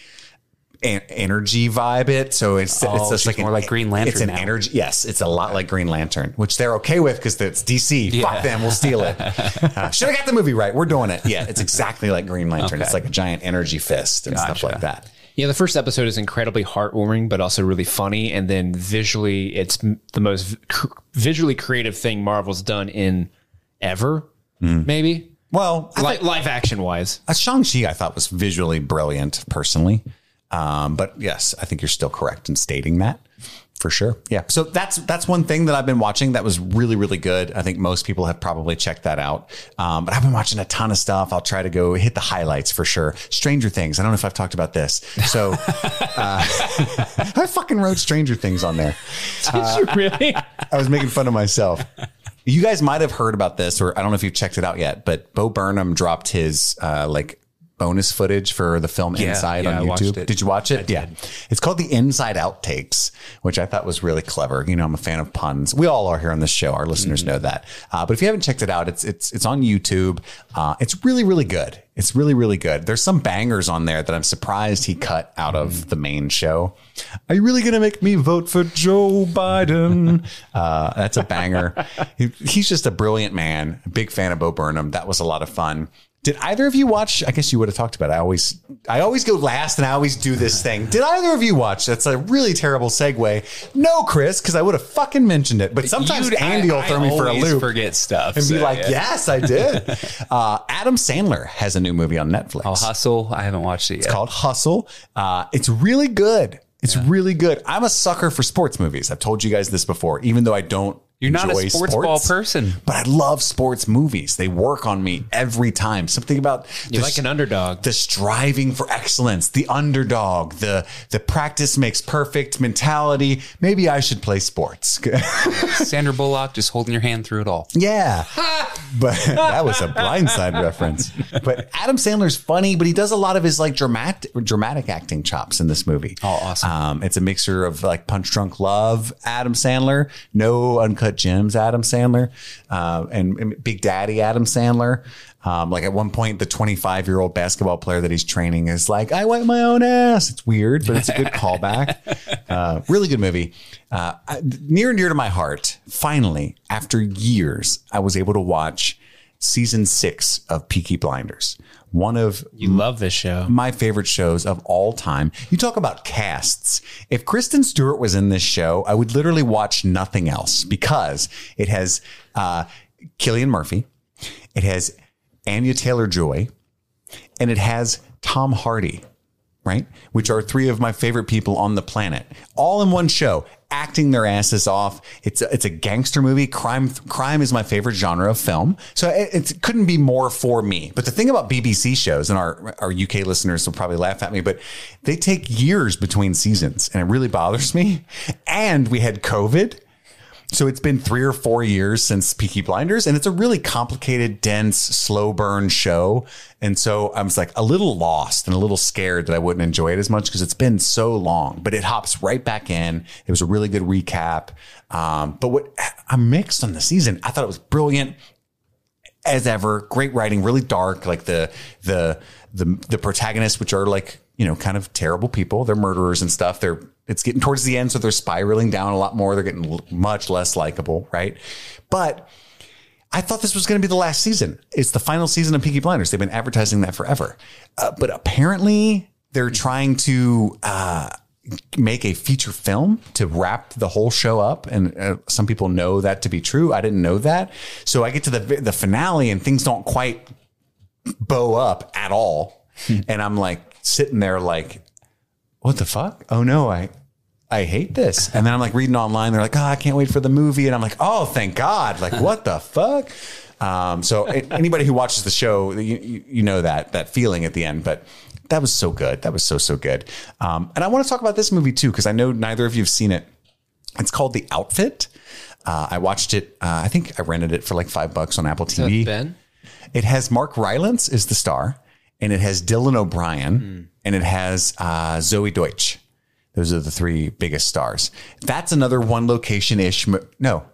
en- energy vibe it. So it's it's Oh, just like more an, like Green Lantern It's an now. energy. Yes, it's a lot like Green Lantern, which they're okay with because it's DC. Fuck them, we'll steal it. Uh, Should have got the movie right. We're doing it. Yeah, it's exactly like Green Lantern. It's like a giant energy fist and stuff like that. Yeah, the first episode is incredibly heartwarming, but also really funny. And then visually, it's the most cr- visually creative thing Marvel's done in ever, maybe. Well, Li- live action wise. Uh, Shang-Chi I thought was visually brilliant personally. Um, but yes, I think you're still correct in stating that for sure. Yeah. So that's, that's one thing that I've been watching that was really, really good. I think most people have probably checked that out. Um, but I've been watching a ton of stuff. I'll try to go hit the highlights for sure. Stranger Things. I don't know if I've talked about this. So, uh, I fucking wrote Stranger Things on there. Did you really? I was making fun of myself. You guys might have heard about this, or I don't know if you've checked it out yet, but Bo Burnham dropped his uh, like bonus footage for the film Inside yeah, on YouTube. Did you watch it? Yeah. It's called the Inside Outtakes, which I thought was really clever. You know, I'm a fan of puns. We all are here on this show. Our listeners Mm-hmm. know that. Uh, but if you haven't checked it out, it's it's it's on YouTube. Uh, it's really really good. It's really really good. There's some bangers on there that I'm surprised he cut out Mm-hmm. of the main show. Are you really gonna make me vote for Joe Biden? uh, that's a banger. He- he's just a brilliant man. Big fan of Bo Burnham. That was a lot of fun. Did either of you watch? I guess you would have talked about it. I always, I always go last, and I always do this thing. Did either of you watch? That's a really terrible segue. No, Chris, because I would have fucking mentioned it. But sometimes You'd- Andy will throw I me for a loop Forget stuff and be so, like, yeah. "Yes, I did." uh, Adam Sandler has a new movie on Netflix Oh, Hustle. I haven't watched it yet. It's called Hustle. Uh, it's really good. It's really good. I'm a sucker for sports movies. I've told you guys this before, even though I don't. You're not a enjoy sports ball person. but I love sports movies. They work on me every time. Something about You like an underdog. the striving for excellence, the underdog, the the practice makes perfect mentality. Maybe I should play sports. Sandra Bullock just holding your hand through it all. Yeah. but that was a blindside reference. But Adam Sandler's funny, but he does a lot of his like dramatic dramatic acting chops in this movie. Oh, awesome. Um, it's a mixture of like Punch Drunk Love, Adam Sandler, No Uncut Gems, Adam Sandler, uh, and, and Big Daddy Adam Sandler. Um, like at one point, the 25 year old basketball player that he's training is like, I wipe my own ass. It's weird, but it's a good callback. Uh, really good movie. Uh, near and dear to my heart. Finally, after years, I was able to watch season six of Peaky Blinders. One of You love this show. my favorite shows of all time. You talk about casts. If Kristen Stewart was in this show, I would literally watch nothing else because it has uh, Cillian Murphy, it has Anya Taylor Joy, and it has Tom Hardy, right? Which are three of my favorite people on the planet, all in one show, acting their asses off. It's a, it's a gangster movie. Crime crime is my favorite genre of film, so it, it couldn't be more for me. But the thing about BBC shows, and our our UK listeners will probably laugh at me, but they take years between seasons, and it really bothers me. And we had COVID. So it's been three or four years since Peaky Blinders, and it's a really complicated, dense, slow burn show. And so I was like a little lost and a little scared that I wouldn't enjoy it as much because it's been so long. But it hops right back in. It was a really good recap. Um, but what I'm mixed on the season. I thought it was brilliant as ever. Great writing, really dark. Like the the the the protagonists, which are like you know kind of terrible people. They're murderers and stuff. They're it's getting towards the end, so they're spiraling down a lot more. They're getting much less likable, right? But I thought this was going to be the last season. It's the final season of Peaky Blinders. They've been advertising that forever. Uh, but apparently they're trying to uh, make a feature film to wrap the whole show up. And uh, some people know that to be true. I didn't know that. So I get to the, the finale and things don't quite bow up at all. and I'm like sitting there like, what the fuck? Oh no, I, I hate this. And then I'm like reading online. They're like, oh, I can't wait for the movie. And I'm like, oh, thank God. Like, what the fuck? Um, so anybody who watches the show, you, you, know that, that feeling at the end, but that was so good. That was so, so good. Um, and I want to talk about this movie too, because I know neither of you have seen it. It's called The Outfit. Uh, I watched it. Uh, I think I rented it for like five bucks on Apple TV. Ben? It has Mark Rylance is the star, and it has Dylan O'Brien, and it has uh, Zoey Deutch. Those are the three biggest stars. That's another one location ish. Mo- no,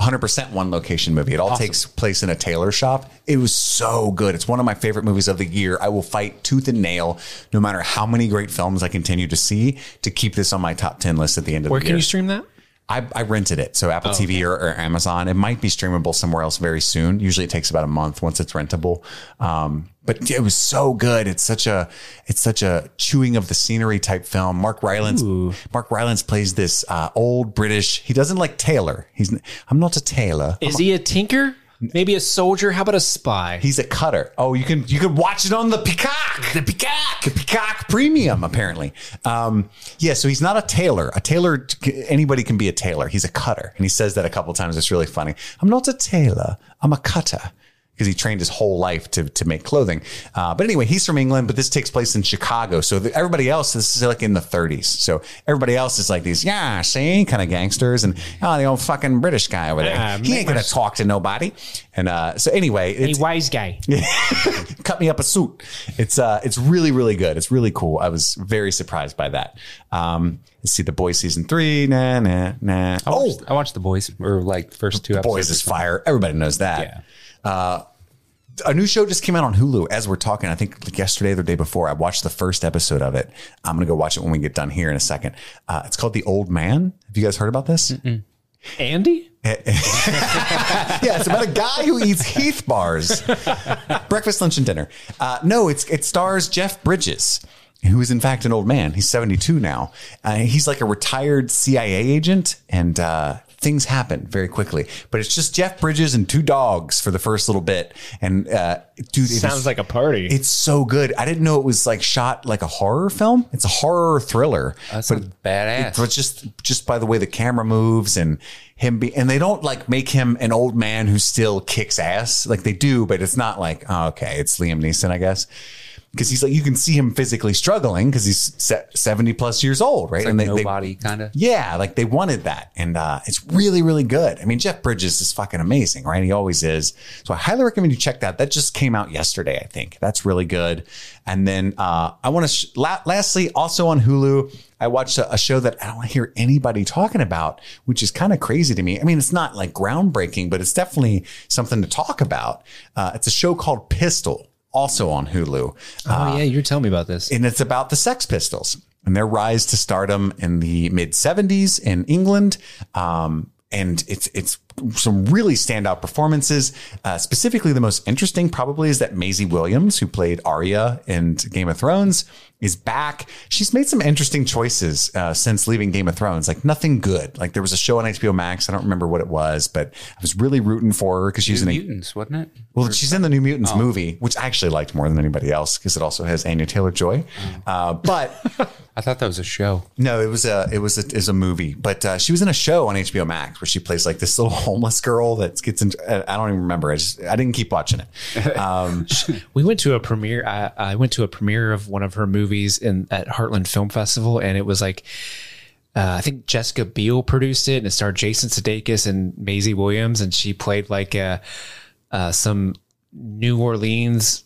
100% one location movie. It all takes place in a tailor shop. It was so good. It's one of my favorite movies of the year. I will fight tooth and nail, no matter how many great films I continue to see, to keep this on my top 10 list at the end of Where the year. Where can you stream that? I, I rented it. So Apple TV or, or Amazon. It might be streamable somewhere else very soon. Usually it takes about a month once it's rentable. Um, but it was so good. It's such a it's such a chewing of the scenery type film. Mark Rylance Mark Rylance plays this uh, old British. He doesn't like Taylor. He's I'm not a tailor. Is he a tinker? Maybe a soldier? How about a spy? He's a cutter. Oh, you can you can watch it on the Peacock. The Peacock. The Peacock Premium, apparently. Um, yeah, so he's not a tailor. A tailor, anybody can be a tailor. He's a cutter, and he says that a couple times. It's really funny. I'm not a tailor. I'm a cutter. Because he trained his whole life to, to make clothing. Uh, but anyway, he's from England, but this takes place in Chicago. So the, everybody else, this is like in the 30s. So everybody else is like these, yeah, see, kind of gangsters. And oh, the old fucking British guy over there. Ah, he ain't going to talk to nobody. And uh, so anyway, it's, wise guy. cut me up a suit. It's uh, it's really really good. It's really cool. I was very surprised by that. Um, let's see the boys season three. Nah nah nah. I Oh, watched, I watched the boys or like first two episodes. boys is fire. Everybody knows that. Uh, a new show just came out on Hulu as we're talking. I think like yesterday or the day before. I watched the first episode of it. I'm gonna go watch it when we get done here in a second. Uh, it's called The Old Man. Have you guys heard about this? Andy? yeah, it's about a guy who eats Heath bars, breakfast, lunch, and dinner. Uh, no, it's it stars Jeff Bridges, who is in fact an old man. He's seventy two now. Uh, he's like a retired CIA agent, and uh, things happen very quickly. But it's just Jeff Bridges and two dogs for the first little bit. And uh, dude, it Sounds is- like a party. it's so good. I didn't know it was like shot like a horror film. It's a horror thriller. That sounds badass. But just just by the way the camera moves and him be and they don't like make him an old man who still kicks ass like they do, but it's not like oh, okay, it's Liam Neeson, I guess. Because he's like you can see him physically struggling because he's se- seventy plus years old, right? Like they, they- nobody kind of. yeah, like they wanted that. And uh, it's really, really good. I mean, Jeff Bridges is fucking amazing, right? He always is. So I highly recommend you check that. That just came out yesterday, I think. That's really good. And then uh, I want to, sh- la- lastly, also on Hulu, I watched a, a show that I don't hear anybody talking about, which is kind of crazy to me. I mean, it's not like groundbreaking, but it's definitely something to talk about. Uh, it's a show called Pistol, also on Hulu oh, yeah, you're telling me about this. and it's about the Sex Pistols and their rise to stardom in the mid 70s in England. Um, and it's it's some really standout performances. Uh, specifically, the most interesting probably is that Maisie Williams, who played Arya in Game of Thrones, is back. She's made some interesting choices uh, since leaving Game of Thrones. Like nothing good. Like there was a show on HBO Max. I don't remember what it was, but I was really rooting for her because she's in a Mutants, wasn't it? well, she's in the New Mutants movie, which I actually liked more than anybody else because it also has Anya Taylor Joy. Uh, but I thought that was a show. no, it was a it was a, is a movie. But uh, she was in a show on HBO Max where she plays like this little homeless girl that gets into. I don't even remember. I just I didn't keep watching it. Um, We went to a premiere. I, I went to a premiere of one of her movies in at Heartland Film Festival, and it was like uh, I think Jessica Biel produced it, and it starred Jason Sudeikis and Maisie Williams, and she played like a, uh, some New Orleans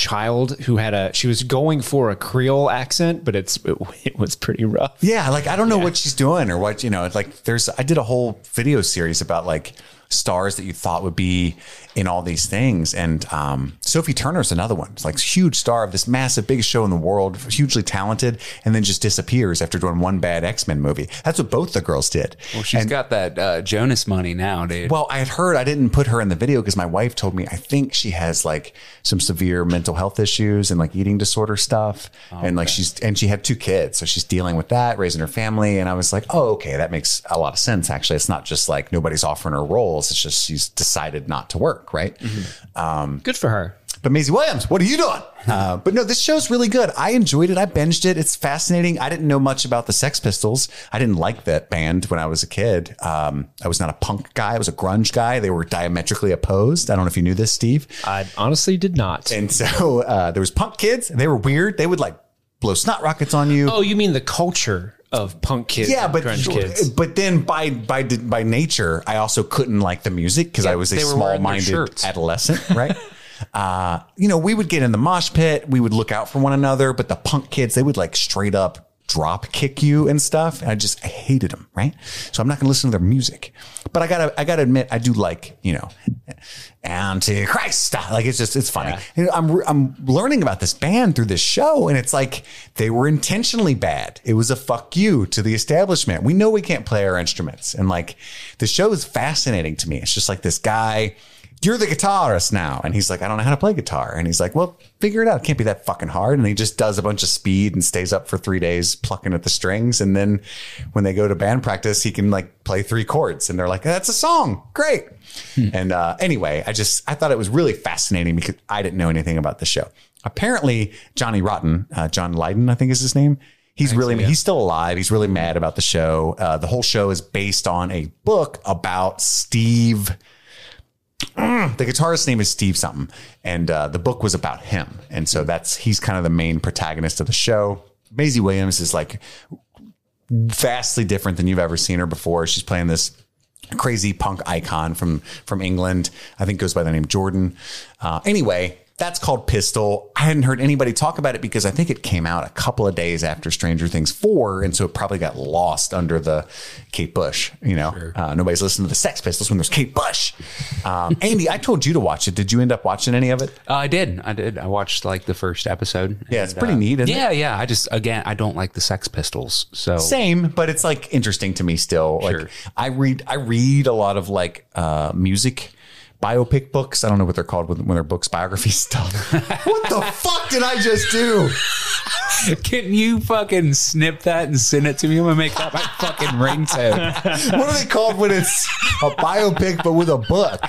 child who had a she was going for a Creole accent, but it's it, it was pretty rough. yeah, like I don't know what she's doing or what you know. Like there's I did a whole video series about like stars that you thought would be in all these things. And um, Sophie Turner's another one. It's like huge star of this massive, biggest show in the world, hugely talented, and then just disappears after doing one bad X Men movie. That's what both the girls did. Well, she's got that uh, Jonas money now, dude. Well, I had heard I didn't put her in the video because my wife told me I think she has like some severe mental health issues and like eating disorder stuff, and like she's and she had two kids, so she's dealing with that, raising her family. And I was like, oh, okay, that makes a lot of sense. Actually, it's not just like nobody's offering her roles; it's just she's decided not to work, right? Good for her. But Maisie Williams, what are you doing? Uh, but no, this show's really good. I enjoyed it. I binged it. It's fascinating. I didn't know much about the Sex Pistols. I didn't like that band when I was a kid. Um, I was not a punk guy. I was a grunge guy. They were diametrically opposed. I don't know if you knew this, Steve. I honestly did not. And so uh, there was punk kids. They were weird. They would like blow snot rockets on you. Oh, you mean the culture of punk kids? yeah, but grunge kids. but then by by by nature, I also couldn't like the music because I was a they were wearing their small-minded adolescent, right? uh, you know, we would get in the mosh pit, we would look out for one another, but the punk kids, they would like straight up drop kick you and stuff. And I just I hated them, right? So I'm not going to listen to their music. But I gotta I gotta admit, I do like you know, Antichrist. Like it's just it's funny. You know, I'm I'm learning about this band through this show, and it's like they were intentionally bad. It was a fuck you to the establishment. We know we can't play our instruments, and like the show is fascinating to me. It's just like this guy. You're the guitarist now. And he's like, I don't know how to play guitar. And he's like, well, figure it out. It can't be that fucking hard. And he just does a bunch of speed and stays up for three days plucking at the strings. And then when they go to band practice, he can like play three chords. And they're like, that's a song. Great. And uh, anyway, I just, I thought it was really fascinating because I didn't know anything about the show. Apparently, Johnny Rotten, uh, John Lydon, I think is his name. He's really, he's still alive. He's really mad about the show. Uh, the whole show is based on a book about Steve the guitarist's name is Steve something, and uh, the book was about him, and so that's he's kind of the main protagonist of the show. Maisie Williams is like vastly different than you've ever seen her before. She's playing this crazy punk icon from from England. I think goes by the name Jordan. Uh, anyway, that's called Pistol. I hadn't heard anybody talk about it because I think it came out a couple of days after Stranger Things four, and so it probably got lost under the Kate Bush. You know, uh, nobody's listening to the Sex Pistols when there's Kate Bush. Um, Andy, I told you to watch it. Did you end up watching any of it? Uh, I did. I did. I watched like the first episode. Yeah, it's pretty uh, neat, isn't it? yeah, yeah. I just again, I don't like the Sex Pistols. So Same, but it's like interesting to me still. Sure. Like I read, I read a lot of like uh, music biopic books. I don't know what they're called when, when they're books, biography stuff. what the fuck did I just do? can you fucking snip that and send it to me? I'm gonna make that my fucking ringtone. What are they called when it's a biopic but with a book?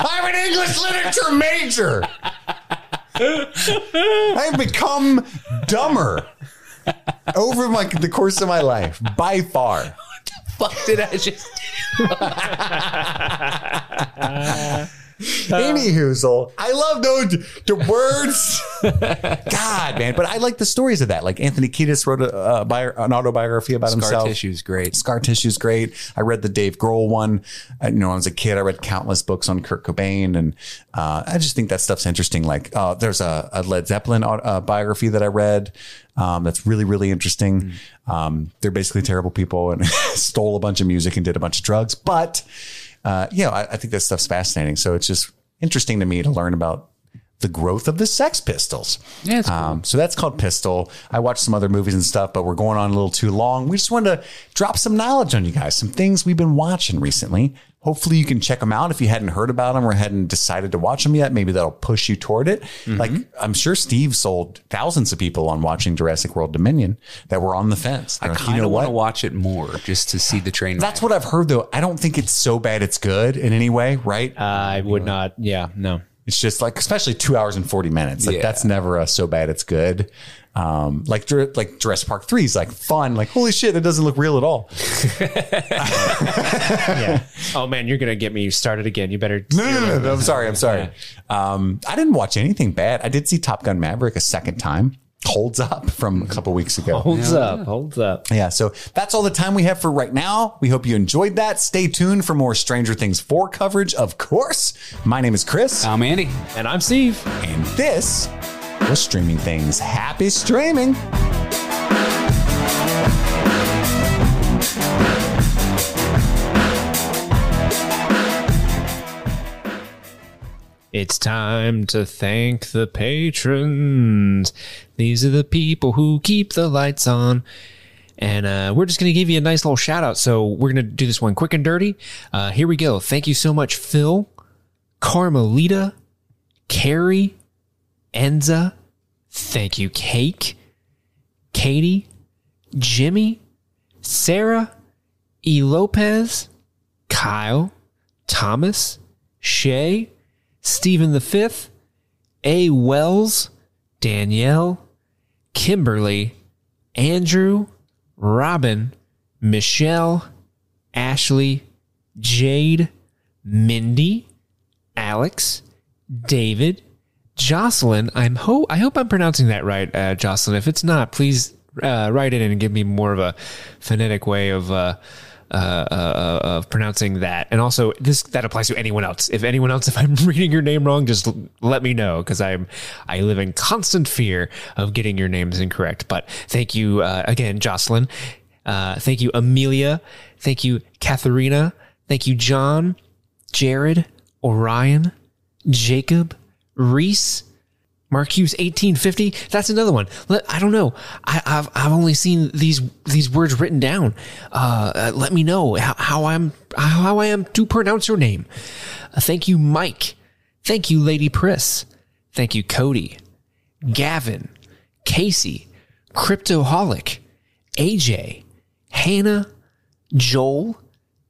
I'm an English literature major. I've become dumber over my, the course of my life by far. Fuck did I just? do? Any hoozle. I love those the words. God, man. But I like the stories of that. Like Anthony Kiedis wrote a, uh, bio, an autobiography about himself. Scar himself. tissue's great. Scar tissue's great. I read the Dave Grohl one. I, you know, when I was a kid, I read countless books on Kurt Cobain, and uh, I just think that stuff's interesting. Like, uh, there's a, a Led Zeppelin uh, biography that I read. Um, that's really, really interesting. Um, they're basically terrible people and stole a bunch of music and did a bunch of drugs. But, uh, you know, I, I think that stuff's fascinating. So it's just interesting to me to learn about the growth of the Sex Pistols. Yeah, cool. Um, so that's called Pistol. I watched some other movies and stuff, but we're going on a little too long. We just wanted to drop some knowledge on you guys, some things we've been watching recently. Hopefully, you can check them out if you hadn't heard about them or hadn't decided to watch them yet. Maybe that'll push you toward it. Mm-hmm. Like I'm sure Steve sold thousands of people on watching Jurassic World Dominion that were on the fence. They're I like, kind of want to watch it more just to see the train. That's what I've heard though. I don't think it's so bad it's good in any way, right? I would not. Yeah, no. It's just like, especially two hours and 40 minutes. Like Yeah. that's never a so bad it's good. Um, like, Jur- like Jurassic Park 3 is like fun. Like, holy shit, it doesn't look real at all. Yeah. oh man, you're gonna get me started again. You better. No, no, no, no, I'm sorry. I'm sorry. Um, I didn't watch anything bad. I did see Top Gun Maverick a second time. Holds up from a couple weeks ago. Holds up. Holds up. Yeah, so that's all the time we have for right now. We hope you enjoyed that. Stay tuned for more Stranger Things 4 coverage, of course. My name is Chris, I'm Andy. And I'm Steve. and this was Streaming Things. Happy streaming. It's time to thank the patrons. These are the people who keep the lights on. And uh, we're just going to give you a nice little shout out. So we're going to do this one quick and dirty. Uh, here we go. Thank you so much, Phil, Carmelita, Carrie, Enza. Thank you, Cake, Katie, Jimmy, Sarah, E. Lopez, Kyle, Thomas, Shay, Stephen Fifth, A. Wells, Danielle, Kimberly, Andrew, Robin, Michelle, Ashley, Jade, Mindy, Alex, David, Jocelyn. I'm ho- I hope I'm pronouncing that right, uh, Jocelyn. If it's not, please uh, write it in and give me more of a phonetic way of uh, uh, uh, of pronouncing that. And also, this that applies to anyone else. If anyone else, if I'm reading your name wrong, just l- let me know because I'm I live in constant fear of getting your names incorrect. But thank you uh, again, Jocelyn. Uh, thank you, Amelia. Thank you, Katharina. Thank you, John, Jared, Orion, Jacob, Reese, Marcuse eighteen fifty. That's another one. Let, I don't know. I, I've I've only seen these these words written down. Uh, uh, let me know how, how I'm how I am to pronounce your name. Uh, thank you, Mike. Thank you, Lady Priss. Thank you, Cody, Gavin, Casey, Cryptoholic, AJ, Hannah, Joel,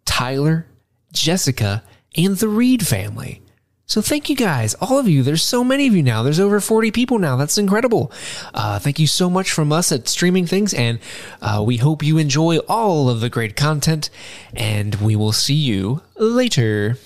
Tyler, Jessica, and the Reed family. So thank you guys, all of you. There's so many of you now. There's over 40 people now. That's incredible. Uh, thank you so much from us at Streaming Things, and uh, we hope you enjoy all of the great content. And we will see you later.